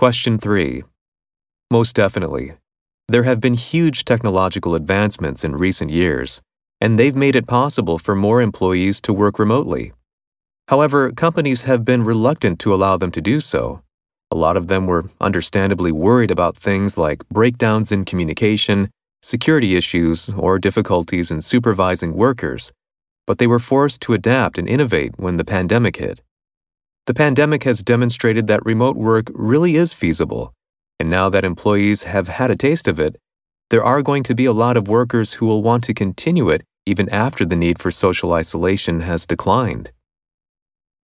Question 3. Most definitely. There have been huge technological advancements in recent years, and they've made it possible for more employees to work remotely. However, companies have been reluctant to allow them to do so. A lot of them were understandably worried about things like breakdowns in communication, security issues, or difficulties in supervising workers, but they were forced to adapt and innovate when the pandemic hit. The pandemic has demonstrated that remote work really is feasible, and now that employees have had a taste of it, there are going to be a lot of workers who will want to continue it even after the need for social isolation has declined.